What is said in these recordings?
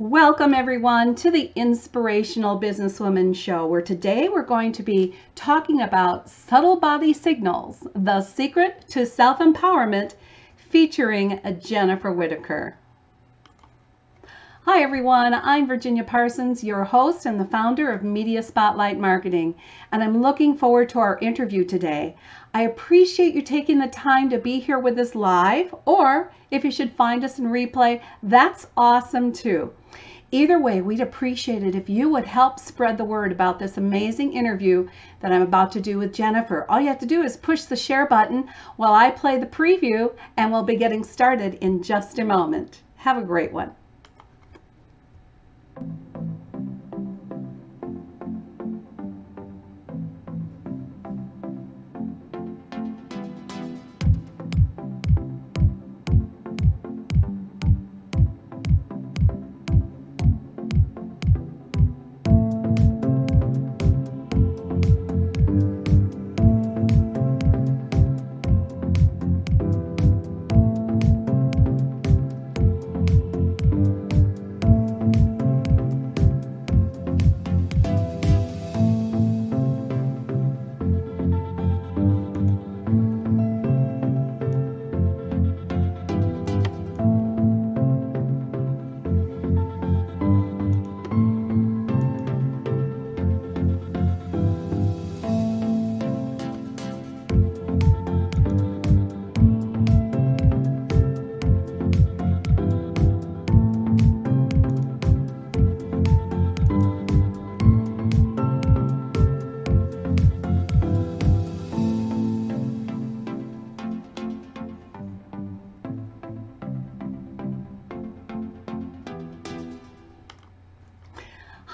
Welcome everyone to the Inspirational Businesswoman Show, where today we're going to be talking about subtle body signals, the secret to self-empowerment, featuring Jennifer Whitaker. Hi everyone, I'm Virginia Parsons, your host and the founder of Media Spotlight Marketing, and I'm looking forward to our interview today. I appreciate you taking the time to be here with us live, or if you should find us in replay, that's awesome too. Either way, we'd appreciate it if you would help spread the word about this amazing interview that I'm about to do with Jennifer. All you have to do is push the share button while I play the preview, and we'll be getting started in just a moment. Have a great one. Thank you.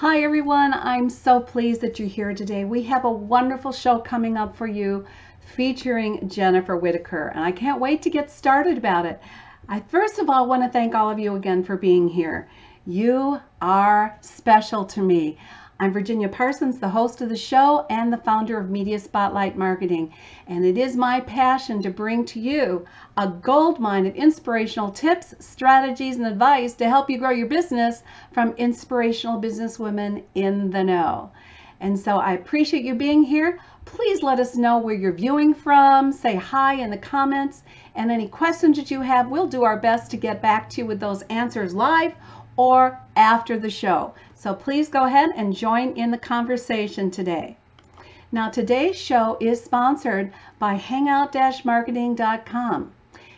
Hi everyone, I'm so pleased that you're here today. We have a wonderful show coming up for you featuring Jennifer Whitaker, and I can't wait to get started about it. I first of all want to thank all of you again for being here. You are special to me. I'm Virginia Parsons, the host of the show and the founder of Media Spotlight Marketing. And it is my passion to bring to you a gold mine of inspirational tips, strategies, and advice to help you grow your business from inspirational businesswomen in the know. And so I appreciate you being here. Please let us know where you're viewing from. Say hi in the comments. And any questions that you have, we'll do our best to get back to you with those answers live or after the show. So please go ahead and join in the conversation today. Now today's show is sponsored by hangout-marketing.com.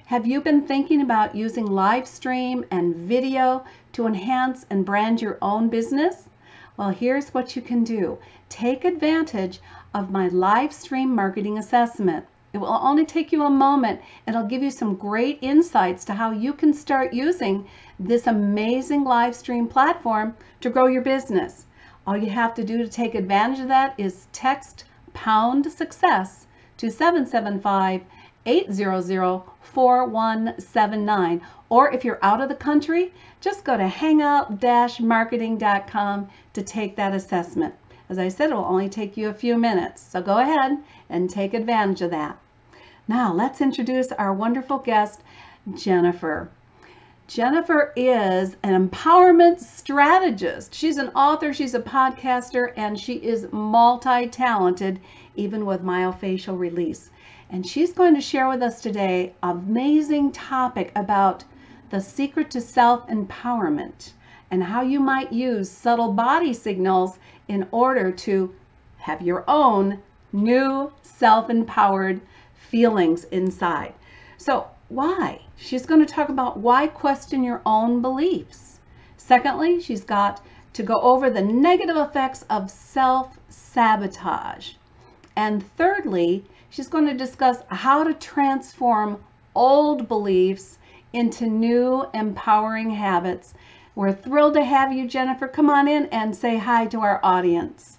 Have you been thinking about using live stream and video to enhance and brand your own business? Well, here's what you can do. Take advantage of my live stream marketing assessment. It will only take you a moment. It'll give you some great insights to how you can start using this amazing live stream platform to grow your business. All you have to do to take advantage of that is text pound success to 775 800 4179. Or if you're out of the country, just go to hangout-marketing.com to take that assessment. As I said, it will only take you a few minutes. So go ahead and take advantage of that. Now let's introduce our wonderful guest, Jennifer. Jennifer is an empowerment strategist. She's an author, she's a podcaster, and she is multi talented, even with myofascial release. And she's going to share with us today an amazing topic about the secret to self empowerment and how you might use subtle body signals in order to have your own new self empowered feelings inside. So, why? She's going to talk about why question your own beliefs. Secondly, she's got to go over the negative effects of self sabotage. And thirdly, she's going to discuss how to transform old beliefs into new empowering habits. We're thrilled to have you, Jennifer. Come on in and say hi to our audience.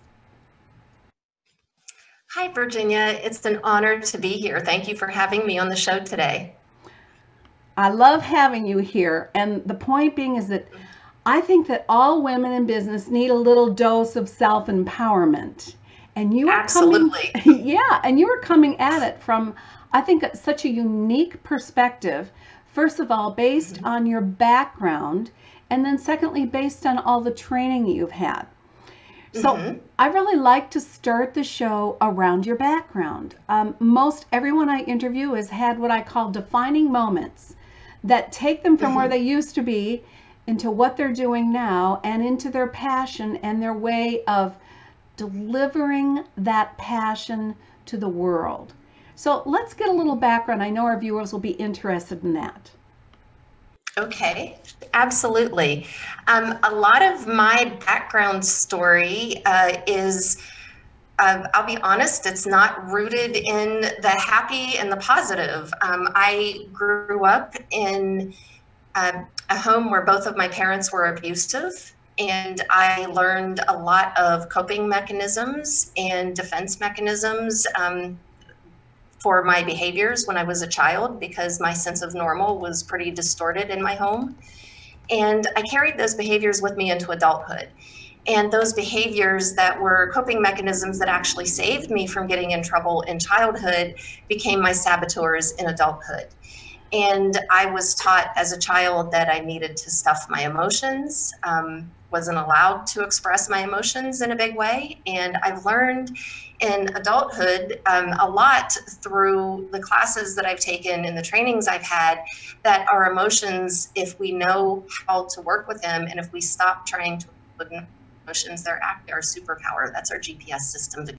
Hi, Virginia. It's an honor to be here. Thank you for having me on the show today. I love having you here. And the point being is that I think that all women in business need a little dose of self empowerment. And you are Absolutely. coming, yeah, and you are coming at it from, I think, such a unique perspective. First of all, based mm-hmm. on your background, and then secondly, based on all the training you've had. So mm-hmm. I really like to start the show around your background. Um, most everyone I interview has had what I call defining moments that take them from mm-hmm. where they used to be into what they're doing now and into their passion and their way of delivering that passion to the world. So let's get a little background. I know our viewers will be interested in that. Okay, absolutely. Um, a lot of my background story uh, is, uh, I'll be honest, it's not rooted in the happy and the positive. Um, I grew up in uh, a home where both of my parents were abusive, and I learned a lot of coping mechanisms and defense mechanisms. Um, for my behaviors when I was a child because my sense of normal was pretty distorted in my home. And I carried those behaviors with me into adulthood. And those behaviors that were coping mechanisms that actually saved me from getting in trouble in childhood became my saboteurs in adulthood. And I was taught as a child that I needed to stuff my emotions. Um, wasn't allowed to express my emotions in a big way. And I've learned in adulthood um, a lot through the classes that I've taken and the trainings I've had that our emotions, if we know how to work with them and if we stop trying to put emotions, they're our superpower. That's our GPS system. To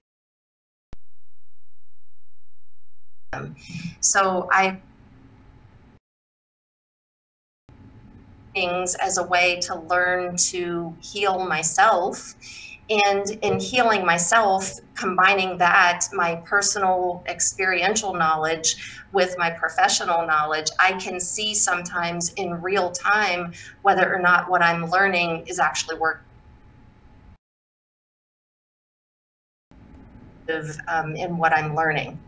So I things as a way to learn to heal myself. And in healing myself, combining that, my personal experiential knowledge with my professional knowledge, I can see sometimes in real time whether or not what I'm learning is actually working. Um, in what I'm learning.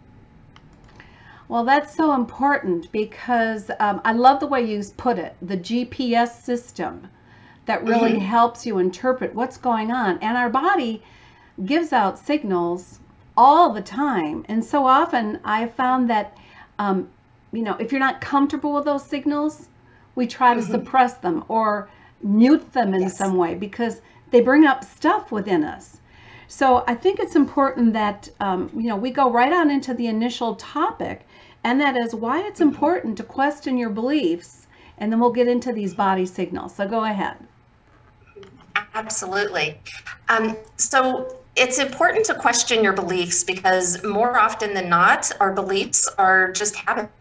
Well, that's so important because um, I love the way you put it the GPS system that really mm-hmm. helps you interpret what's going on. And our body gives out signals all the time. And so often I found that, um, you know, if you're not comfortable with those signals, we try to mm-hmm. suppress them or mute them in yes. some way because they bring up stuff within us. So I think it's important that, um, you know, we go right on into the initial topic and that is why it's important to question your beliefs. And then we'll get into these body signals. So go ahead. Absolutely. Um, so it's important to question your beliefs because more often than not, our beliefs are just habits.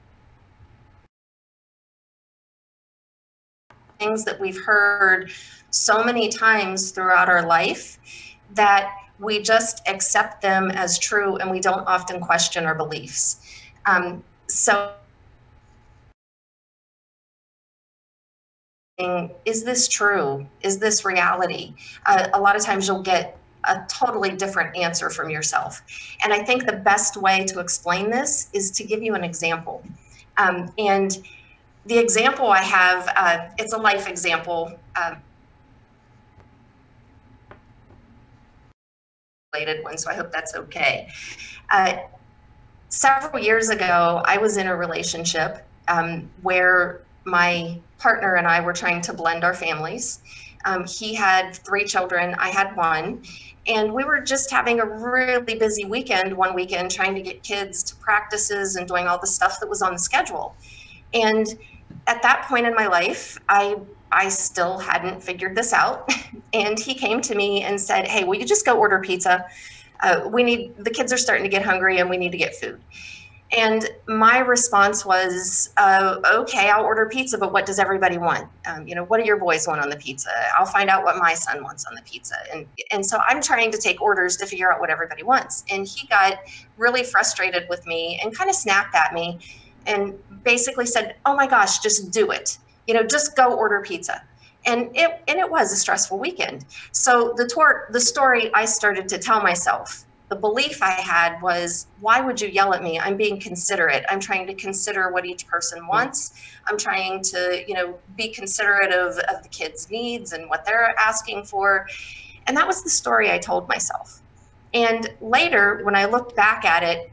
Things that we've heard so many times throughout our life that we just accept them as true and we don't often question our beliefs. Um, so is this true? Is this reality? Uh, a lot of times you'll get a totally different answer from yourself. And I think the best way to explain this is to give you an example. Um, and the example I have, uh, it's a life example. Um, related one, so I hope that's okay. Uh, several years ago, I was in a relationship um, where my partner and I were trying to blend our families. Um, he had three children, I had one. And we were just having a really busy weekend one weekend trying to get kids to practices and doing all the stuff that was on the schedule. And at that point in my life, I I still hadn't figured this out. And he came to me and said, Hey, will you just go order pizza? Uh, we need the kids are starting to get hungry and we need to get food. And my response was uh, okay i'll order pizza but what does everybody want? Um, you know what do your boys want on the pizza? I'll find out what my son wants on the pizza. And and so i'm trying to take orders to figure out what everybody wants. And he got really frustrated with me and kind of snapped at me and basically said, "Oh my gosh, just do it. You know, just go order pizza." And it and it was a stressful weekend. So the tour, the story I started to tell myself, the belief I had was, "Why would you yell at me? I'm being considerate. I'm trying to consider what each person mm-hmm. wants. I'm trying to, you know, be considerate of, of the kids' needs and what they're asking for." And that was the story I told myself. And later, when I looked back at it,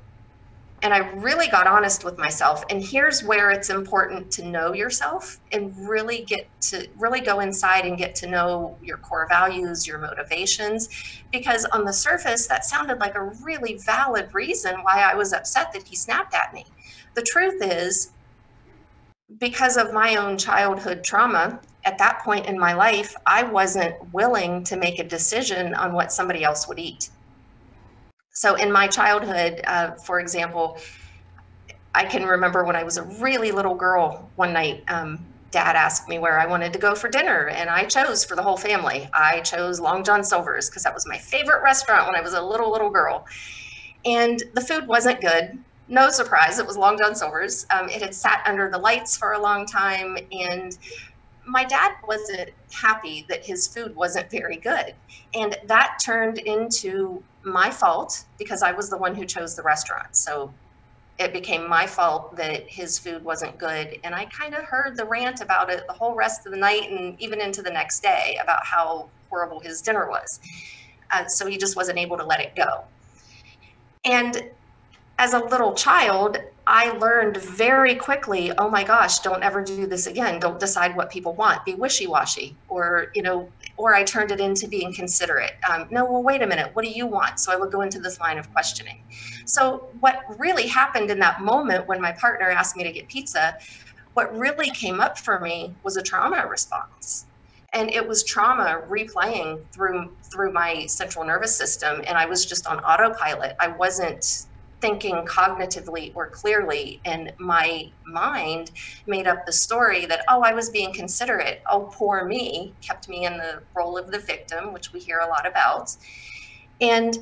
and I really got honest with myself. And here's where it's important to know yourself and really get to really go inside and get to know your core values, your motivations. Because on the surface, that sounded like a really valid reason why I was upset that he snapped at me. The truth is, because of my own childhood trauma, at that point in my life, I wasn't willing to make a decision on what somebody else would eat. So in my childhood, uh, for example, I can remember when I was a really little girl one night, um, dad asked me where I wanted to go for dinner, and I chose for the whole family. I chose Long John Silver's because that was my favorite restaurant when I was a little, little girl. And the food wasn't good. No surprise, it was Long John Silver's. Um, it had sat under the lights for a long time, and my dad wasn't happy that his food wasn't very good. And that turned into my fault because I was the one who chose the restaurant. So it became my fault that his food wasn't good. And I kind of heard the rant about it the whole rest of the night and even into the next day about how horrible his dinner was. Uh, so he just wasn't able to let it go. And as a little child, I learned very quickly, oh my gosh, don't ever do this again. Don't decide what people want. Be wishy-washy. Or, you know, or I turned it into being considerate. Um, no, well, wait a minute. What do you want? So I would go into this line of questioning. So what really happened in that moment when my partner asked me to get pizza, what really came up for me was a trauma response and it was trauma replaying through through my central nervous system and i was just on autopilot i wasn't thinking cognitively or clearly and my mind made up the story that oh i was being considerate. Oh poor me kept me in the role of the victim which we hear a lot about. And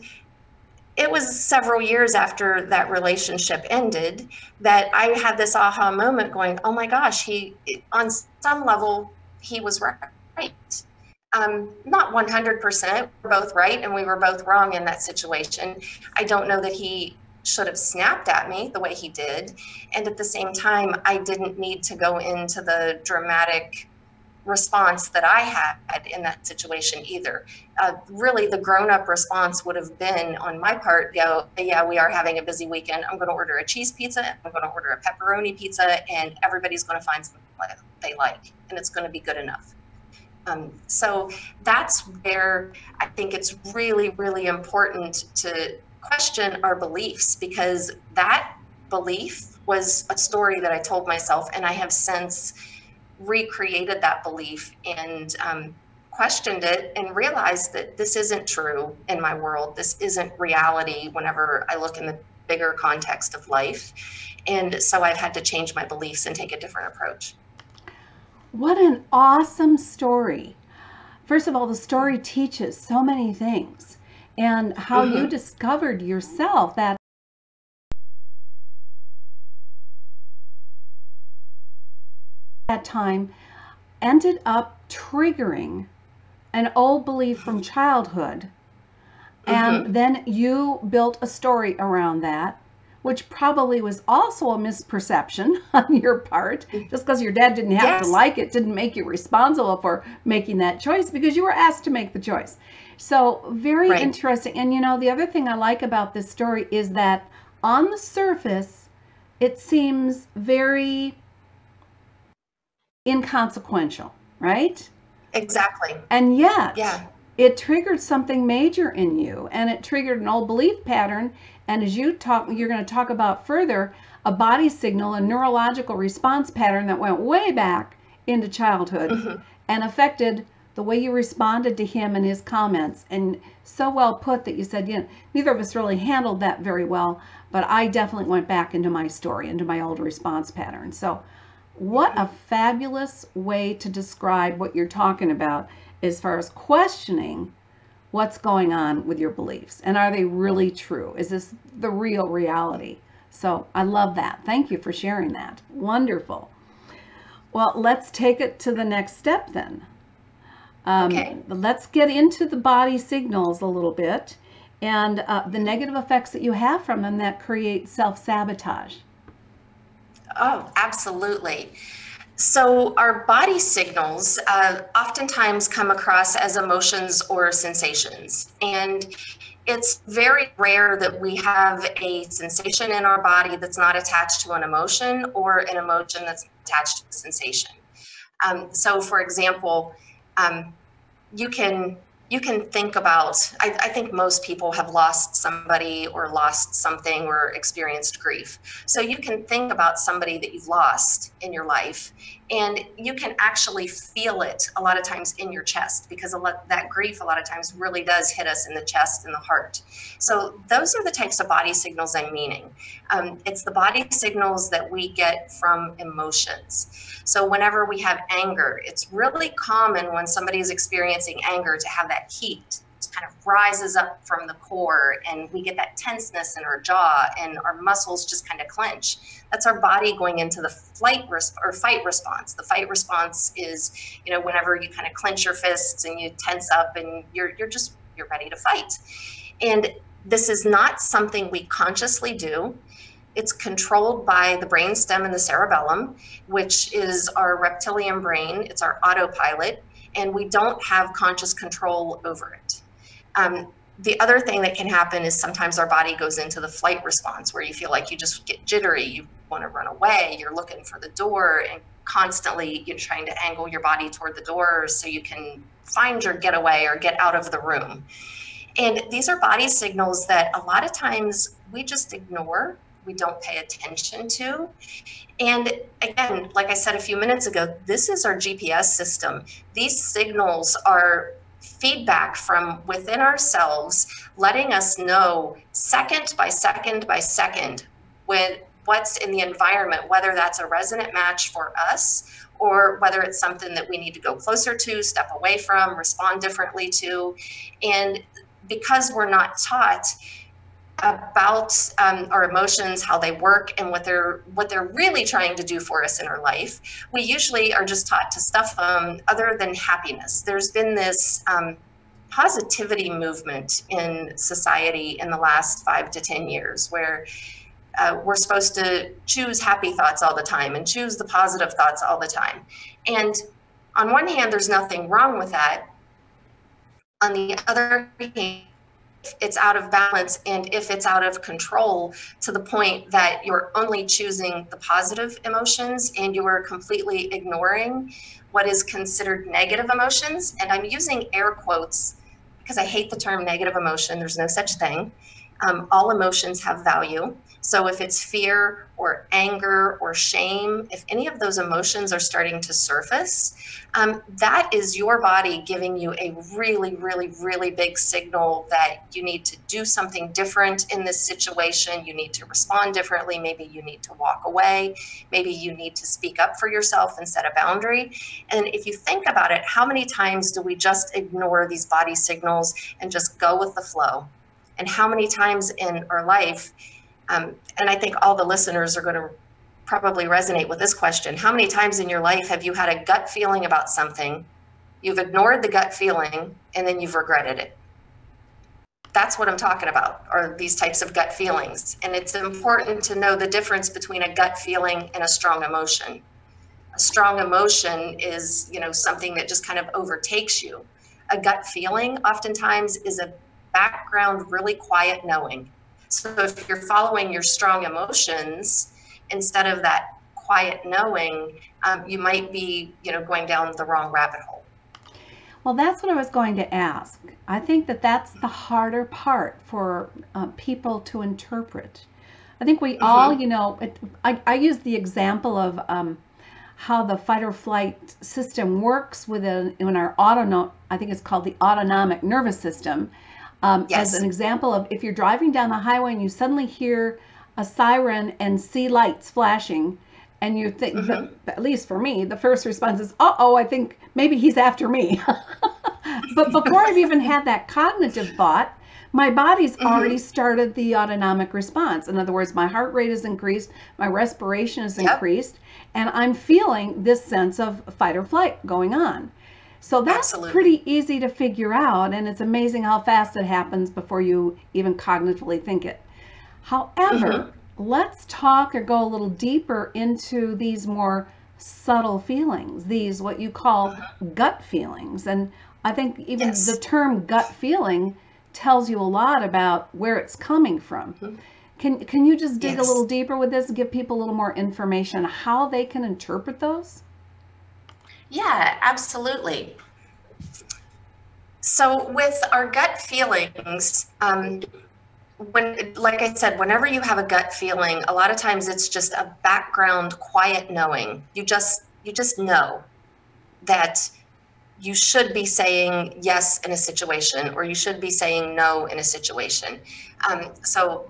it was several years after that relationship ended that i had this aha moment going oh my gosh he on some level he was right. Um, not 100% we're both right and we were both wrong in that situation. I don't know that he should have snapped at me the way he did. And at the same time, I didn't need to go into the dramatic response that I had in that situation either. Uh, really, the grown up response would have been on my part go, yeah, we are having a busy weekend. I'm going to order a cheese pizza, I'm going to order a pepperoni pizza, and everybody's going to find something they like, and it's going to be good enough. Um, so that's where I think it's really, really important to question our beliefs because that belief was a story that I told myself, and I have since recreated that belief and um, questioned it and realized that this isn't true in my world. This isn't reality whenever I look in the bigger context of life. And so I've had to change my beliefs and take a different approach. What an awesome story. First of all, the story teaches so many things and how mm-hmm. you discovered yourself that that time ended up triggering an old belief from childhood and mm-hmm. then you built a story around that which probably was also a misperception on your part just because your dad didn't have yes. to like it didn't make you responsible for making that choice because you were asked to make the choice so very right. interesting. And you know, the other thing I like about this story is that on the surface, it seems very inconsequential, right? Exactly. And yet, yeah. It triggered something major in you and it triggered an old belief pattern. And as you talk, you're going to talk about further, a body signal, a neurological response pattern that went way back into childhood mm-hmm. and affected the way you responded to him and his comments, and so well put that you said, you know, neither of us really handled that very well, but I definitely went back into my story, into my old response pattern. So, what a fabulous way to describe what you're talking about as far as questioning what's going on with your beliefs and are they really true? Is this the real reality? So I love that. Thank you for sharing that. Wonderful. Well, let's take it to the next step then. Um, Okay. Let's get into the body signals a little bit and uh, the negative effects that you have from them that create self sabotage. Oh, absolutely. So, our body signals uh, oftentimes come across as emotions or sensations. And it's very rare that we have a sensation in our body that's not attached to an emotion or an emotion that's attached to a sensation. Um, so, for example, um, you can you can think about I, I, think most people have lost somebody or lost something or experienced grief. So you can think about somebody that you've lost in your life and you can actually feel it a lot of times in your chest because a lot, that grief a lot of times really does hit us in the chest and the heart. So those are the types of body signals i'm meaning. Um, it's the body signals that we get from emotions. So whenever we have anger it's really common when somebody is experiencing anger to have that heat kind of rises up from the core and we get that tenseness in our jaw and our muscles just kind of clench. That's our body going into the flight res- or fight response. The fight response is, you know, whenever you kind of clench your fists and you tense up and you're you're just you're ready to fight. And this is not something we consciously do. It's controlled by the brain stem and the cerebellum, which is our reptilian brain. It's our autopilot, and we don't have conscious control over it. Um, the other thing that can happen is sometimes our body goes into the flight response where you feel like you just get jittery, you want to run away, you're looking for the door, and constantly you're trying to angle your body toward the door so you can find your getaway or get out of the room. And these are body signals that a lot of times we just ignore, we don't pay attention to. And again, like I said a few minutes ago, this is our GPS system. These signals are feedback from within ourselves, letting us know second by second by second with what's in the environment, whether that's a resonant match for us or whether it's something that we need to go closer to, step away from, respond differently to. And because we're not taught, about um, our emotions, how they work, and what they're what they're really trying to do for us in our life. We usually are just taught to stuff them other than happiness. There's been this um, positivity movement in society in the last five to ten years, where uh, we're supposed to choose happy thoughts all the time and choose the positive thoughts all the time. And on one hand, there's nothing wrong with that. On the other hand, it's out of balance and if it's out of control to the point that you're only choosing the positive emotions and you are completely ignoring what is considered negative emotions. And I'm using air quotes because I hate the term negative emotion. There's no such thing. Um, all emotions have value. So if it's fear or anger or shame, if any of those emotions are starting to surface, um, that is your body giving you a really, really, really big signal that you need to do something different in this situation. You need to respond differently. Maybe you need to walk away. Maybe you need to speak up for yourself and set a boundary. And if you think about it, how many times do we just ignore these body signals and just go with the flow? And how many times in our life, um, and I think all the listeners are going to probably resonate with this question. How many times in your life have you had a gut feeling about something, you've ignored the gut feeling, and then you've regretted it? That's what I'm talking about, are these types of gut feelings. And it's important to know the difference between a gut feeling and a strong emotion. A strong emotion is, you know, something that just kind of overtakes you. A gut feeling oftentimes is a background, really quiet knowing. So if you're following your strong emotions instead of that quiet knowing, um, you might be, you know, going down the wrong rabbit hole. Well, that's what I was going to ask. I think that that's the harder part for uh, people to interpret. I think we mm-hmm. all, you know, it, I, I use the example of um, how the fight or flight system works within in our autonomic, I think it's called the autonomic nervous system. Um, yes. As an example of if you're driving down the highway and you suddenly hear a siren and see lights flashing, and you think, mm-hmm. at least for me, the first response is, "Uh oh, I think maybe he's after me." but before I've even had that cognitive thought, my body's mm-hmm. already started the autonomic response. In other words, my heart rate is increased, my respiration is yep. increased, and I'm feeling this sense of fight or flight going on. So that's Absolutely. pretty easy to figure out, and it's amazing how fast it happens before you even cognitively think it. However, mm-hmm. let's talk or go a little deeper into these more subtle feelings, these what you call mm-hmm. gut feelings. And I think even yes. the term gut feeling tells you a lot about where it's coming from. Mm-hmm. Can can you just dig yes. a little deeper with this and give people a little more information how they can interpret those? Yeah, absolutely. So with our gut feelings, um, when like I said, whenever you have a gut feeling, a lot of times it's just a background quiet knowing. You just you just know that you should be saying yes in a situation or you should be saying no in a situation. Um, so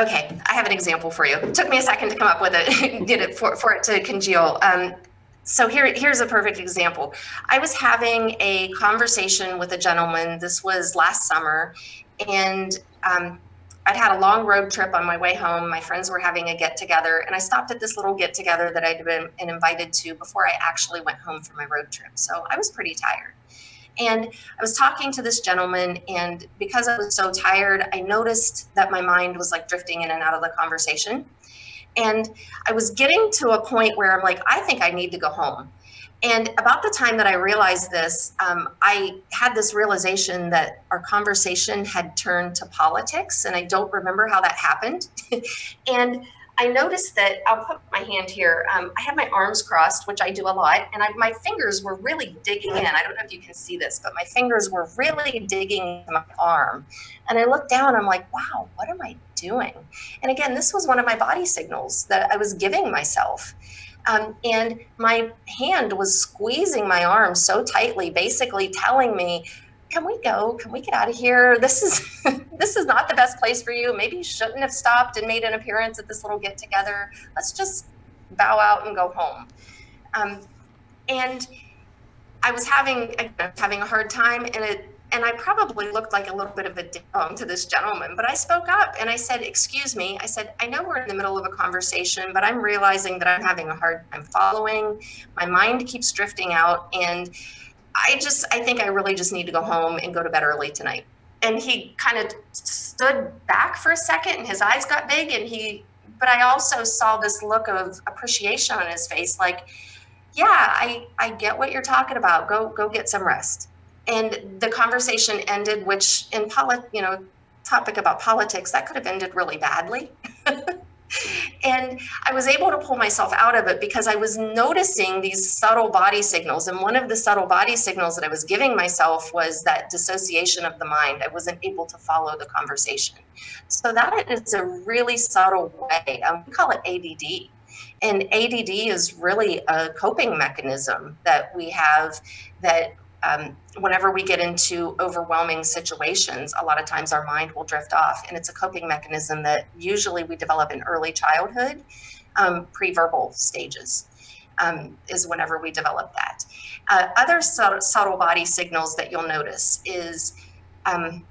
Okay, I have an example for you. It took me a second to come up with it, get it for, for it to congeal. Um, so here, here's a perfect example. I was having a conversation with a gentleman. This was last summer, and um, I'd had a long road trip on my way home. My friends were having a get together, and I stopped at this little get together that I'd been invited to before I actually went home from my road trip. So I was pretty tired. And I was talking to this gentleman, and because I was so tired, I noticed that my mind was like drifting in and out of the conversation. And I was getting to a point where I'm like, I think I need to go home. And about the time that I realized this, um, I had this realization that our conversation had turned to politics, and I don't remember how that happened. and I noticed that I'll put my hand here. Um, I have my arms crossed, which I do a lot, and I, my fingers were really digging in. I don't know if you can see this, but my fingers were really digging my arm. And I looked down, I'm like, wow, what am I doing? And again, this was one of my body signals that I was giving myself. Um, and my hand was squeezing my arm so tightly, basically telling me, can we go? Can we get out of here? This is this is not the best place for you. Maybe you shouldn't have stopped and made an appearance at this little get together. Let's just bow out and go home. Um, and I was having having a hard time, and it and I probably looked like a little bit of a dom to this gentleman, but I spoke up and I said, "Excuse me." I said, "I know we're in the middle of a conversation, but I'm realizing that I'm having a hard time following. My mind keeps drifting out, and." I just, I think I really just need to go home and go to bed early tonight. And he kind of stood back for a second and his eyes got big and he, but I also saw this look of appreciation on his face like, yeah, I, I get what you're talking about. Go, go get some rest. And the conversation ended, which in polit, you know, topic about politics, that could have ended really badly. and I was able to pull myself out of it because I was noticing these subtle body signals. And one of the subtle body signals that I was giving myself was that dissociation of the mind. I wasn't able to follow the conversation. So that is a really subtle way. Um, we call it ADD. And ADD is really a coping mechanism that we have that um, whenever we get into overwhelming situations, a lot of times our mind will drift off. And it's a coping mechanism that usually we develop in early childhood, um, pre verbal stages. Um, is whenever we develop that. Uh, other subtle, subtle, body signals that you'll notice is um,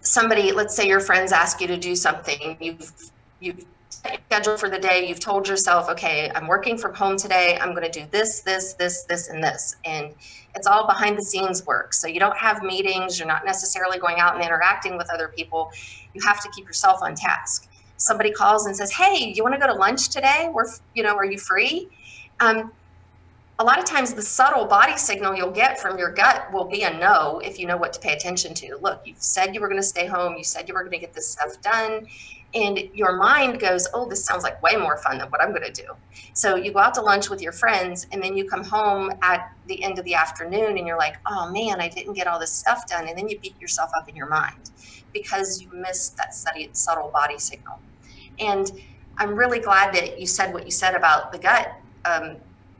somebody, let's say your friends ask you to do something, you've you've scheduled for the day, you've told yourself, okay, I'm working from home today, I'm going to do this, this, this, this, and this, and it's all behind the scenes work. So you don't have meetings, you're not necessarily going out and interacting with other people. You have to keep yourself on task. Somebody calls and says, "Hey, you want to go to lunch today? We're, you know, are you free?" Um, a lot of times the subtle body signal you'll get from your gut will be a no if you know what to pay attention to. Look, you said you were going to stay home, you said you were going to get this stuff done, and your mind goes, oh, this sounds like way more fun than what I'm going to do. So you go out to lunch with your friends, and then you come home at the end of the afternoon, and you're like, oh man, I didn't get all this stuff done. And then you beat yourself up in your mind because you missed that subtle body signal. And I'm really glad that you said what you said about the gut. Um,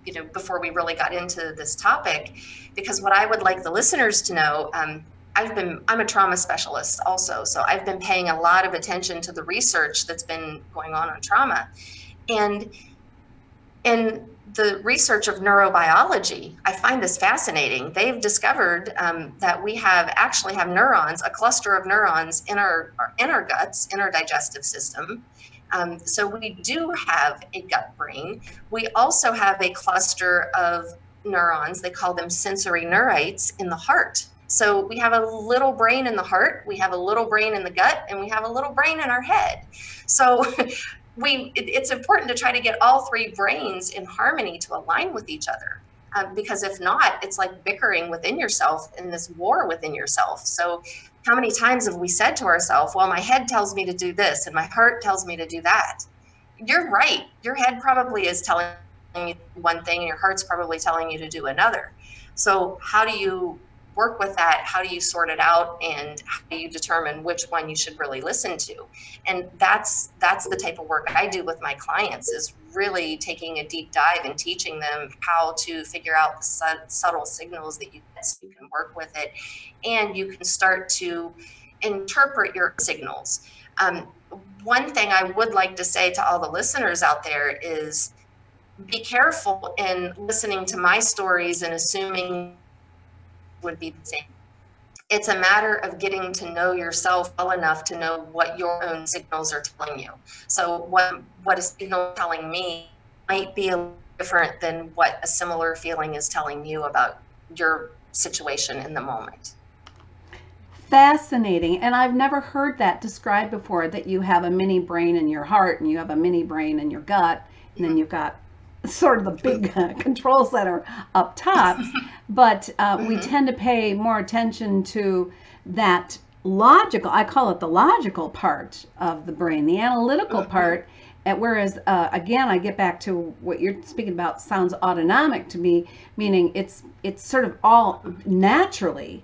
you know, before we really got into this topic, because what I would like the listeners to know, um, I've been I'm a trauma specialist also, so I've been paying a lot of attention to the research that's been going on on trauma. And in the research of neurobiology, I find this fascinating. They've discovered um, that we have actually have neurons, a cluster of neurons in our, in our guts, in our digestive system. Um, so we do have a gut brain. We also have a cluster of neurons. They call them sensory neurites in the heart. So we have a little brain in the heart, we have a little brain in the gut, and we have a little brain in our head. So we it, it's important to try to get all three brains in harmony to align with each other. Um, because if not, it's like bickering within yourself in this war within yourself. So, how many times have we said to ourselves, Well, my head tells me to do this and my heart tells me to do that? You're right. Your head probably is telling you one thing and your heart's probably telling you to do another. So, how do you work with that how do you sort it out and how do you determine which one you should really listen to? And that's that's the type of work i do with my clients is really taking a deep dive and teaching them how to figure out the su- subtle signals that you get so you can work with it. And you can start to interpret your signals. Um, one thing i would like to say to all the listeners out there is be careful in listening to my stories and assuming would be the same. It's a matter of getting to know yourself well enough to know what your own signals are telling you. So what what a signal telling me might be a different than what a similar feeling is telling you about your situation in the moment. Fascinating. And I've never heard that described before that you have a mini brain in your heart and you have a mini brain in your gut and then mm-hmm. you've got sort of the big uh, control center up top, but uh, mm-hmm. we tend to pay more attention to that logical, I call it the logical part of the brain, the analytical mm-hmm. part. And whereas, uh, again, I get back to what you're speaking about sounds autonomic to me, meaning it's it's sort of all naturally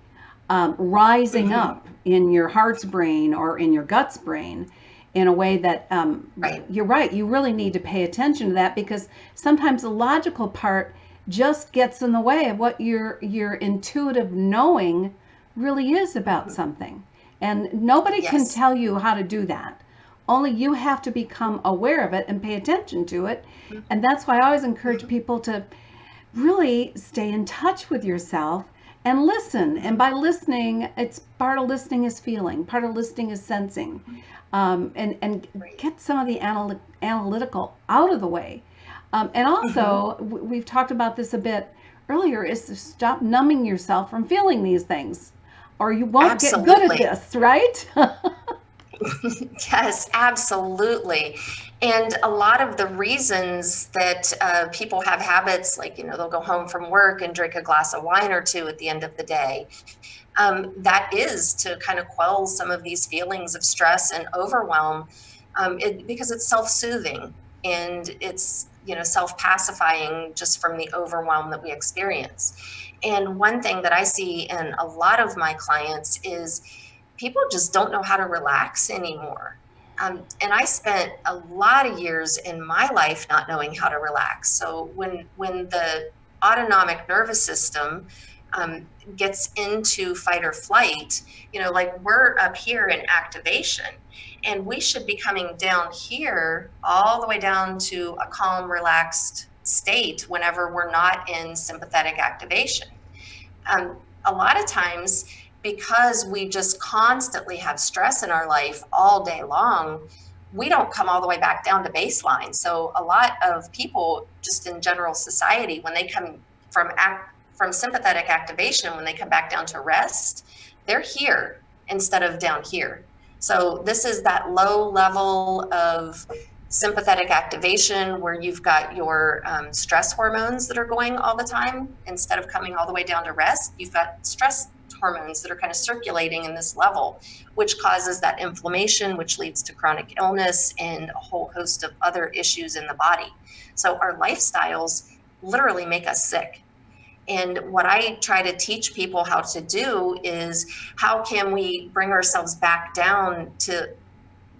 um, rising mm-hmm. up in your heart's brain or in your gut's brain in a way that um, right. you're right. You really need to pay attention to that because sometimes the logical part just gets in the way of what your your intuitive knowing really is about mm-hmm. something. And nobody yes. can tell you how to do that. Only you have to become aware of it and pay attention to it. Mm-hmm. And that's why I always encourage mm-hmm. people to really stay in touch with yourself and listen. And by listening, it's part of listening is feeling, part of listening is sensing um, and and get some of the anal- analytical out of the way. Um, and also, mm-hmm. we've talked about this a bit earlier, is to stop numbing yourself from feeling these things, or you won't absolutely. get good at this, right? yes, absolutely. And a lot of the reasons that uh, people have habits, like, you know, they'll go home from work and drink a glass of wine or two at the end of the day um, that is to kind of quell some of these feelings of stress and overwhelm um, it, because it's self-soothing and it's you know self-pacifying just from the overwhelm that we experience. And one thing that i see in a lot of my clients is people just don't know how to relax anymore. Um, and i spent a lot of years in my life not knowing how to relax. So when when the autonomic nervous system um, gets into fight or flight, you know, like we're up here in activation and we should be coming down here all the way down to a calm, relaxed state whenever we're not in sympathetic activation. Um, a lot of times, because we just constantly have stress in our life all day long, we don't come all the way back down to baseline. So, a lot of people, just in general society, when they come from act, from sympathetic activation, when they come back down to rest, they're here instead of down here. So this is that low level of sympathetic activation where you've got your um, stress hormones that are going all the time. Instead of coming all the way down to rest you've got stress hormones that are kind of circulating in this level which causes that inflammation which leads to chronic illness and a whole host of other issues in the body. So our lifestyles literally make us sick and what I try to teach people how to do is how can we bring ourselves back down to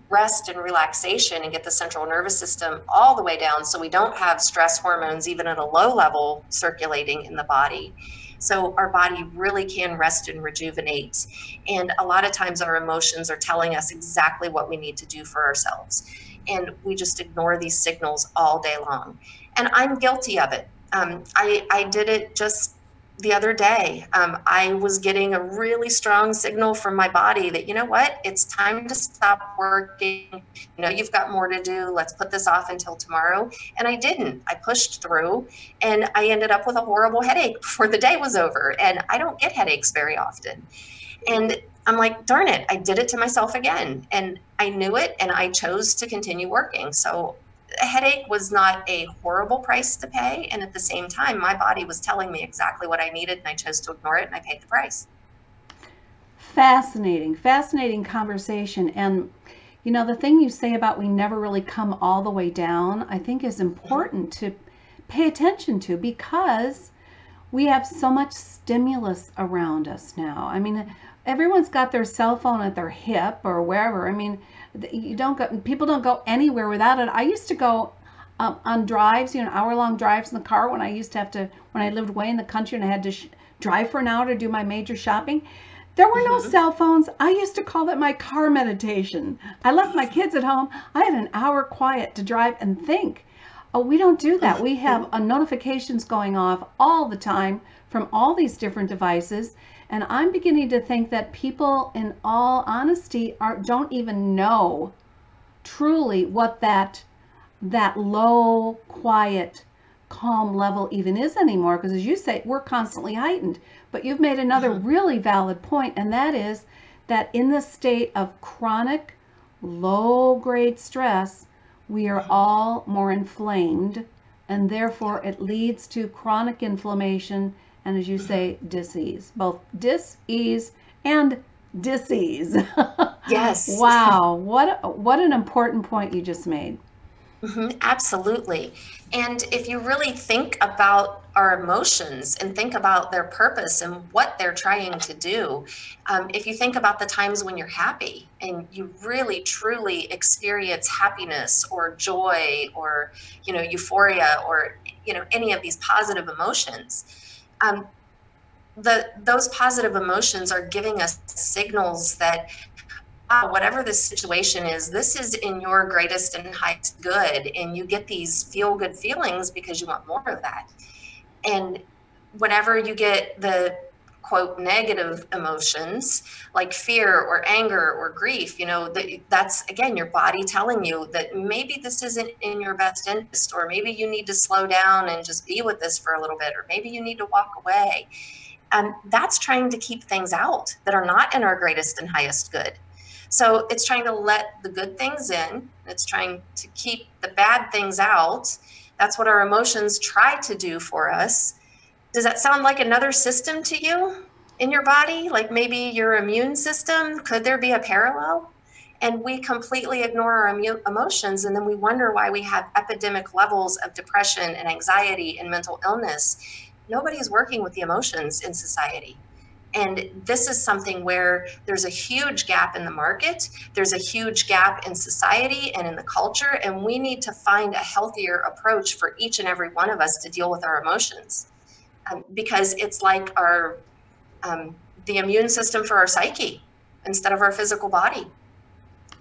rest and relaxation and get the central nervous system all the way down so we don't have stress hormones even at a low level circulating in the body. So our body really can rest and rejuvenate. And a lot of times our emotions are telling us exactly what we need to do for ourselves. and we just ignore these signals all day long. And I'm guilty of it. Um, I, I did it just the other day. Um, I was getting a really strong signal from my body that, you know what, it's time to stop working. You know, you've got more to do. Let's put this off until tomorrow. And I didn't. I pushed through and I ended up with a horrible headache before the day was over. And I don't get headaches very often. And I'm like, darn it, I did it to myself again. And I knew it and I chose to continue working. So a headache was not a horrible price to pay. And at the same time, my body was telling me exactly what I needed, and I chose to ignore it and I paid the price. Fascinating, fascinating conversation. And, you know, the thing you say about we never really come all the way down, I think is important to pay attention to because we have so much stimulus around us now. I mean, everyone's got their cell phone at their hip or wherever. I mean, you don't go people don't go anywhere without it. I used to go um, on drives you know hour long drives in the car when i used to have to when i lived way in the country and i had to sh- drive for an hour to do my major shopping. There were no mm-hmm. cell phones. I used to call that my car meditation. I left my kids at home. I had an hour quiet to drive and think. Oh we don't do that. We have uh, notifications going off all the time from all these different devices and I'm beginning to think that people, in all honesty, are don't even know truly what that that low, quiet, calm level even is anymore. Because as you say, we're constantly heightened. But you've made another mm-hmm. really valid point, and that is that in the state of chronic, low grade stress, we are mm-hmm. all more inflamed, and therefore it leads to chronic inflammation and as you say, disease, both dis-ease and disease. Yes. wow, what what an important point you just made. Mm-hmm, absolutely. And if you really think about our emotions and think about their purpose and what they're trying to do, um, if you think about the times when you're happy and you really truly experience happiness or joy or you know euphoria or you know any of these positive emotions, um, the those positive emotions are giving us signals that wow, whatever the situation is, this is in your greatest and highest good, and you get these feel good feelings because you want more of that. And whenever you get the quote negative emotions like fear or anger or grief you know that that's again your body telling you that maybe this isn't in your best interest or maybe you need to slow down and just be with this for a little bit or maybe you need to walk away. And that's trying to keep things out that are not in our greatest and highest good. So it's trying to let the good things in. It's trying to keep the bad things out. That's what our emotions try to do for us does that sound like another system to you in your body? Like maybe your immune system? Could there be a parallel? And we completely ignore our emotions, and then we wonder why we have epidemic levels of depression and anxiety and mental illness. Nobody's working with the emotions in society. And this is something where there's a huge gap in the market, there's a huge gap in society and in the culture, and we need to find a healthier approach for each and every one of us to deal with our emotions um, because it's like our um, the immune system for our psyche instead of our physical body.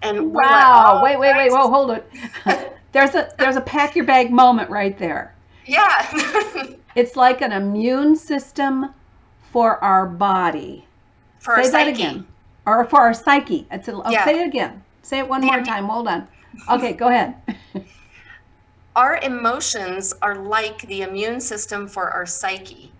And wow! Like, oh, wait, wait, wait! Whoa, hold it. there's a there's a pack your bag moment right there. Yeah. it's like an immune system for our body. For say that again. Or for our psyche. It's a, oh, yeah. Say it again. Say it one the more time. Hold on. Okay, go ahead. our emotions are like the immune system for our psyche.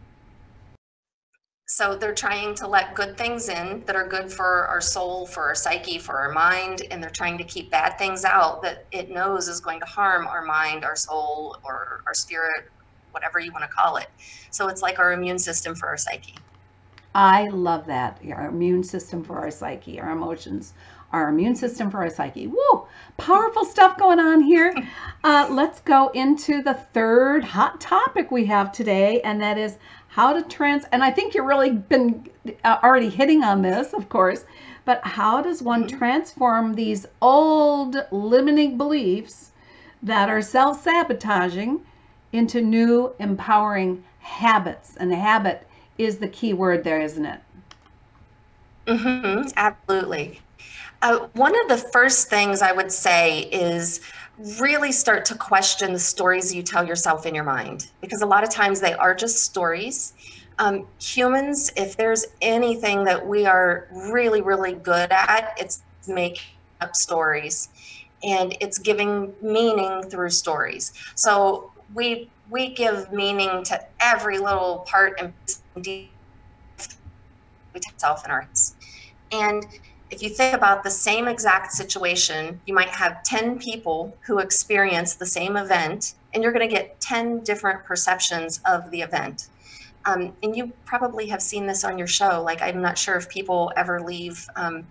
So they're trying to let good things in that are good for our soul, for our psyche, for our mind, and they're trying to keep bad things out that it knows is going to harm our mind, our soul, or our spirit, whatever you want to call it. So it's like our immune system for our psyche. I love that. Our immune system for our psyche, our emotions our immune system for our psyche. Woo! Powerful stuff going on here. Uh, let's go into the third hot topic we have today, and that is how to trans. And I think you've really been uh, already hitting on this, of course. But how does one mm-hmm. transform these old limiting beliefs that are self sabotaging into new empowering habits? And habit is the key word there, isn't it? Mm-hmm, absolutely. Uh, one of the first things I would say is really start to question the stories you tell yourself in your mind because a lot of times they are just stories. Um, humans, if there's anything that we are really, really good at, it's making up stories and it's giving meaning through stories. So we we give meaning to every little part and we self our heads. And if you think about the same exact situation, you might have 10 people who experience the same event, and you're going to get 10 different perceptions of the event. Um, and you probably have seen this on your show. Like, I'm not sure if people ever leave um,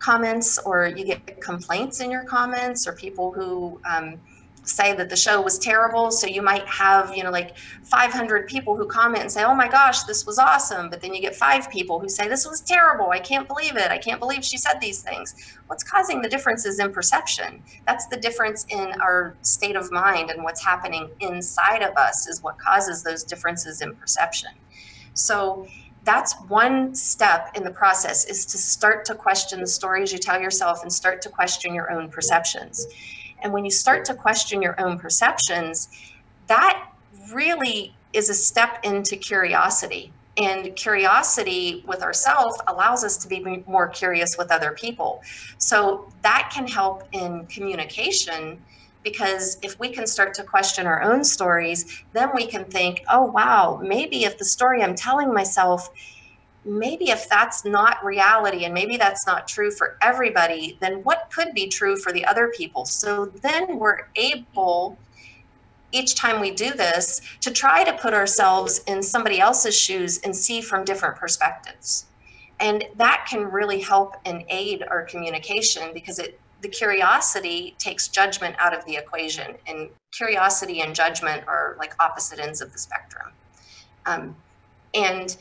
comments or you get complaints in your comments or people who um, say that the show was terrible. So you might have, you know, like 500 people who comment and say, oh my gosh, this was awesome. But then you get five people who say, this was terrible. I can't believe it. I can't believe she said these things. What's causing the differences in perception? That's the difference in our state of mind and what's happening inside of us is what causes those differences in perception. So that's one step in the process is to start to question the stories you tell yourself and start to question your own perceptions. And when you start to question your own perceptions, that really is a step into curiosity. And curiosity with ourselves allows us to be more curious with other people. So that can help in communication because if we can start to question our own stories, then we can think, oh, wow, maybe if the story I'm telling myself maybe if that's not reality and maybe that's not true for everybody, then what could be true for the other people? So then we're able, each time we do this, to try to put ourselves in somebody else's shoes and see from different perspectives. And that can really help and aid our communication because it the curiosity takes judgment out of the equation and curiosity and judgment are like opposite ends of the spectrum um, and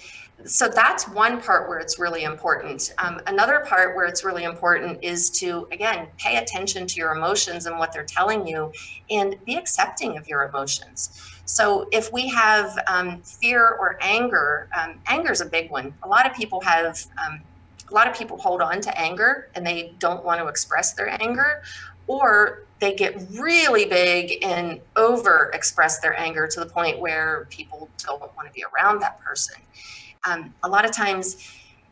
so that's one part where it's really important. Um, another part where it's really important is to, again, pay attention to your emotions and what they're telling you and be accepting of your emotions. So if we have um, fear or anger, um, anger is a big one. A lot of people have, um, a lot of people hold on to anger and they don't want to express their anger or they get really big and over express their anger to the point where people don't want to be around that person um, a lot of times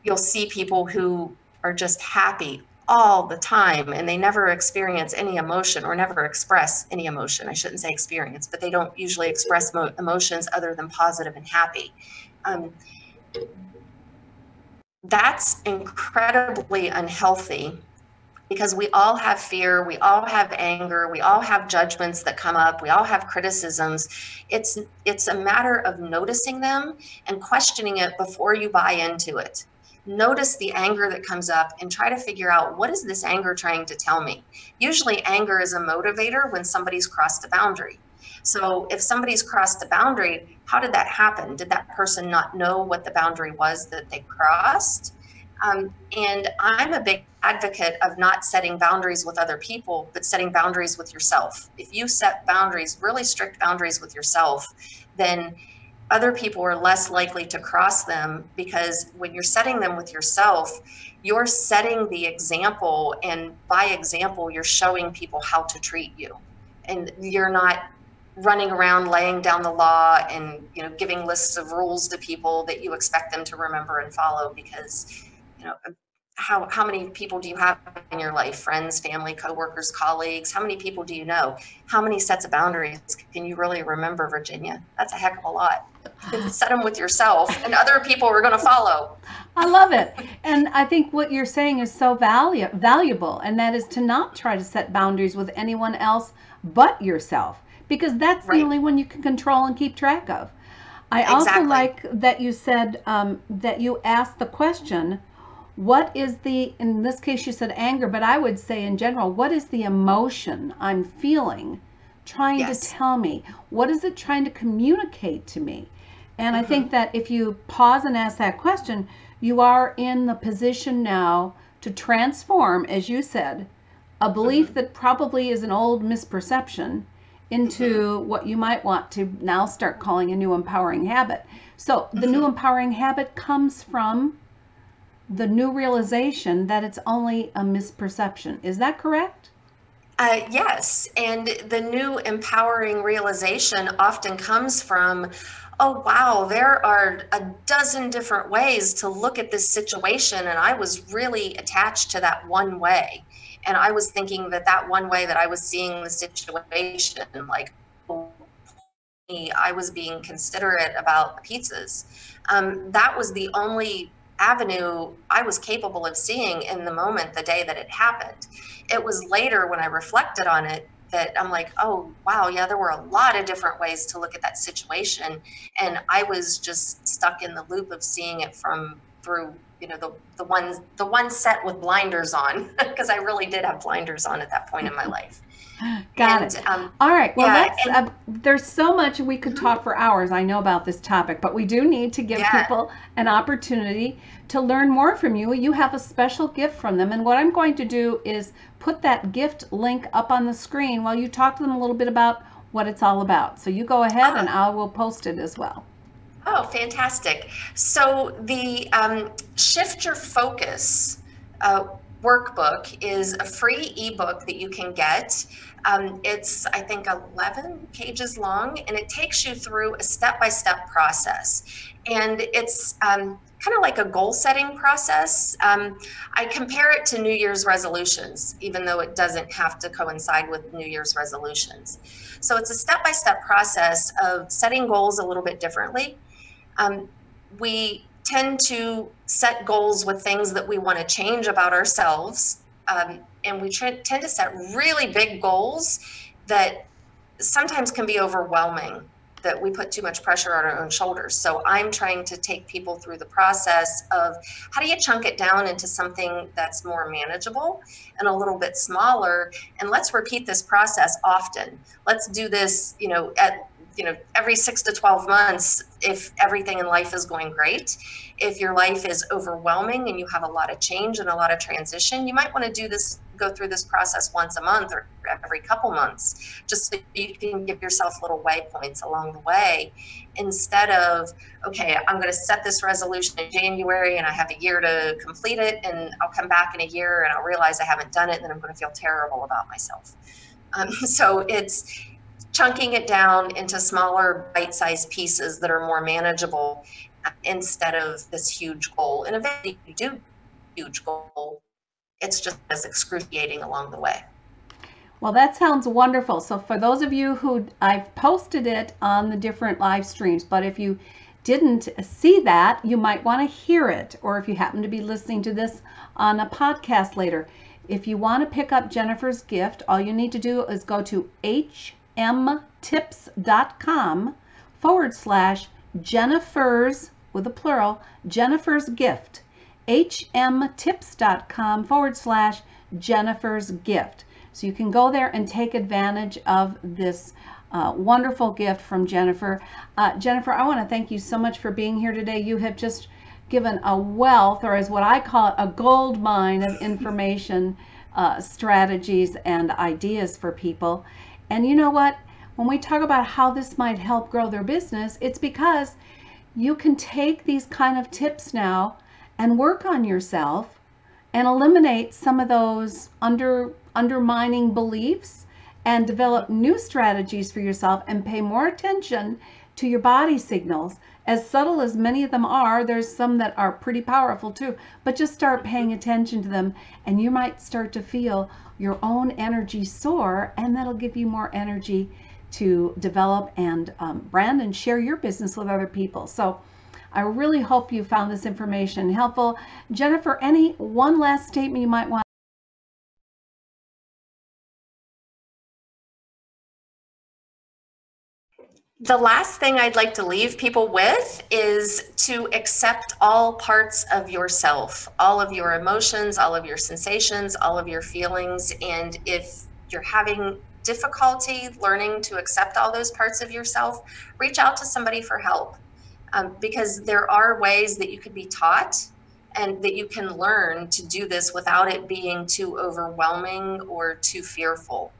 you'll see people who are just happy all the time and they never experience any emotion or never express any emotion. I shouldn't say experience, but they don't usually express mo- emotions other than positive and happy. Um, that's incredibly unhealthy because we all have fear, we all have anger, we all have judgments that come up, we all have criticisms. It's it's a matter of noticing them and questioning it before you buy into it. Notice the anger that comes up and try to figure out what is this anger trying to tell me? Usually anger is a motivator when somebody's crossed a boundary. So if somebody's crossed the boundary, how did that happen? Did that person not know what the boundary was that they crossed? Um, and I'm a big advocate of not setting boundaries with other people, but setting boundaries with yourself. If you set boundaries, really strict boundaries with yourself, then other people are less likely to cross them because when you're setting them with yourself, you're setting the example. And by example, you're showing people how to treat you. And you're not running around laying down the law and you know giving lists of rules to people that you expect them to remember and follow because you know, how, how many people do you have in your life? Friends, family, coworkers, colleagues? How many people do you know? How many sets of boundaries can you really remember, Virginia? That's a heck of a lot. set them with yourself, and other people are going to follow. I love it. And I think what you're saying is so valu- valuable, and that is to not try to set boundaries with anyone else but yourself, because that's right. the only one you can control and keep track of. I exactly. also like that you said um, that you asked the question what is the in this case you said anger but i would say in general what is the emotion i'm feeling trying yes. to tell me what is it trying to communicate to me and mm-hmm. i think mm-hmm. that if you pause and ask that question you are in the position now to transform as you said a belief mm-hmm. that probably is an old misperception into mm-hmm. what you might want to now start calling a new empowering habit so the new mm-hmm. empowering habit comes from the new realization that it's only a misperception. Is that correct? Uh, yes. And the new empowering realization often comes from, oh, wow, there are a dozen different ways to look at this situation. And I was really attached to that one way. And I was thinking that that one way that I was seeing the situation, like, I was being considerate about pizzas. Um, that was the only avenue I was capable of seeing in the moment, the day that it happened. It was later when I reflected on it that I'm like, oh, wow, yeah, there were a lot of different ways to look at that situation. And I was just stuck in the loop of seeing it from through you know the the one the one set with blinders on because I really did have blinders on at that point in my life. Got and, it. Um, All right. Well, yeah, and, uh, there's so much we could talk for hours. I know about this topic, but we do need to give yeah. people an opportunity to learn more from you. You have a special gift from them, and what I'm going to do is put that gift link up on the screen while you talk to them a little bit about what it's all about. So you go ahead, oh. and I will post it as well. Oh, fantastic! So the um, shift your focus. Uh, workbook is a free ebook that you can get. Um, it's, I think, 11 pages long, and it takes you through a step by step process. And it's um, kind of like a goal setting process. Um, I compare it to New Year's resolutions, even though it doesn't have to coincide with New Year's resolutions. So it's a step by step process of setting goals a little bit differently. Um, we tend to set goals with things that we want to change about ourselves. Um, and we tend to set really big goals that sometimes can be overwhelming that we put too much pressure on our own shoulders. So I'm trying to take people through the process of how do you chunk it down into something that's more manageable and a little bit smaller and let's repeat this process often. Let's do this, you know, at you know every six to 12 months if everything in life is going great if your life is overwhelming and you have a lot of change and a lot of transition you might want to do this go through this process once a month or every couple months just so you can give yourself little waypoints along the way instead of okay i'm going to set this resolution in january and i have a year to complete it and i'll come back in a year and i'll realize i haven't done it and then i'm going to feel terrible about myself. Um, so it's chunking it down into smaller bite-sized pieces that are more manageable instead of this huge goal. And eventually you do huge goal. It's just as excruciating along the way. Well, that sounds wonderful. So for those of you who I've posted it on the different live streams, but if you didn't see that, you might want to hear it. Or if you happen to be listening to this on a podcast later, if you want to pick up Jennifer's gift, all you need to do is go to H mtips.com forward slash Jennifer's, with a plural, Jennifer's gift. hmtips.com forward slash Jennifer's gift. So you can go there and take advantage of this uh, wonderful gift from Jennifer. Uh, Jennifer, I want to thank you so much for being here today. You have just given a wealth, or as what I call it, a gold mine of information, uh, strategies, and ideas for people. And you know what? When we talk about how this might help grow their business, it's because you can take these kind of tips now and work on yourself and eliminate some of those under undermining beliefs and develop new strategies for yourself and pay more attention to your body signals as subtle as many of them are there's some that are pretty powerful too but just start paying attention to them and you might start to feel your own energy soar and that'll give you more energy to develop and um, brand and share your business with other people so I really hope you found this information helpful. Jennifer, any one last statement you might want The last thing I'd like to leave people with is to accept all parts of yourself, all of your emotions, all of your sensations, all of your feelings. And if you're having difficulty learning to accept all those parts of yourself, reach out to somebody for help um, because there are ways that you could be taught and that you can learn to do this without it being too overwhelming or too fearful.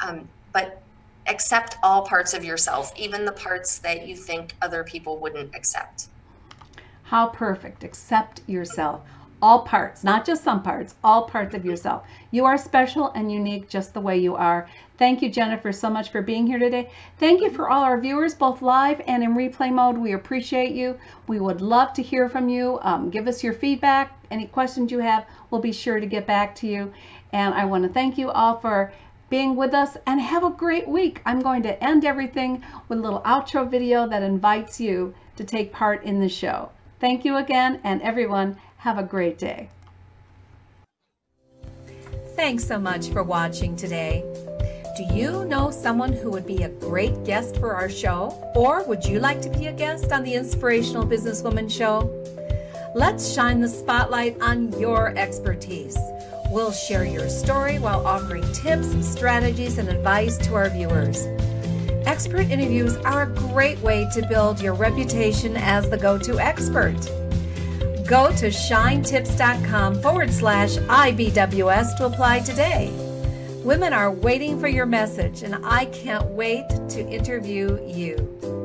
Um, but accept all parts of yourself, even the parts that you think other people wouldn't accept. How perfect. Accept yourself. all parts, not just some parts, all parts of yourself. You are special and unique just the way you are. Thank you, Jennifer, so much for being here today. Thank you for all our viewers, both live and in replay mode. We appreciate you. We would love to hear from you. Um, give us your feedback. Any questions you have, we'll be sure to get back to you. And I want to thank you all for being with us and have a great week. I'm going to end everything with a little outro video that invites you to take part in the show. Thank you again, and everyone, have a great day. Thanks so much for watching today. Do you know someone who would be a great guest for our show? Or would you like to be a guest on the Inspirational Businesswoman Show? Let's shine the spotlight on your expertise. We'll share your story while offering tips, strategies, and advice to our viewers. Expert interviews are a great way to build your reputation as the go to expert. Go to shinetips.com forward slash IBWS to apply today. Women are waiting for your message, and I can't wait to interview you.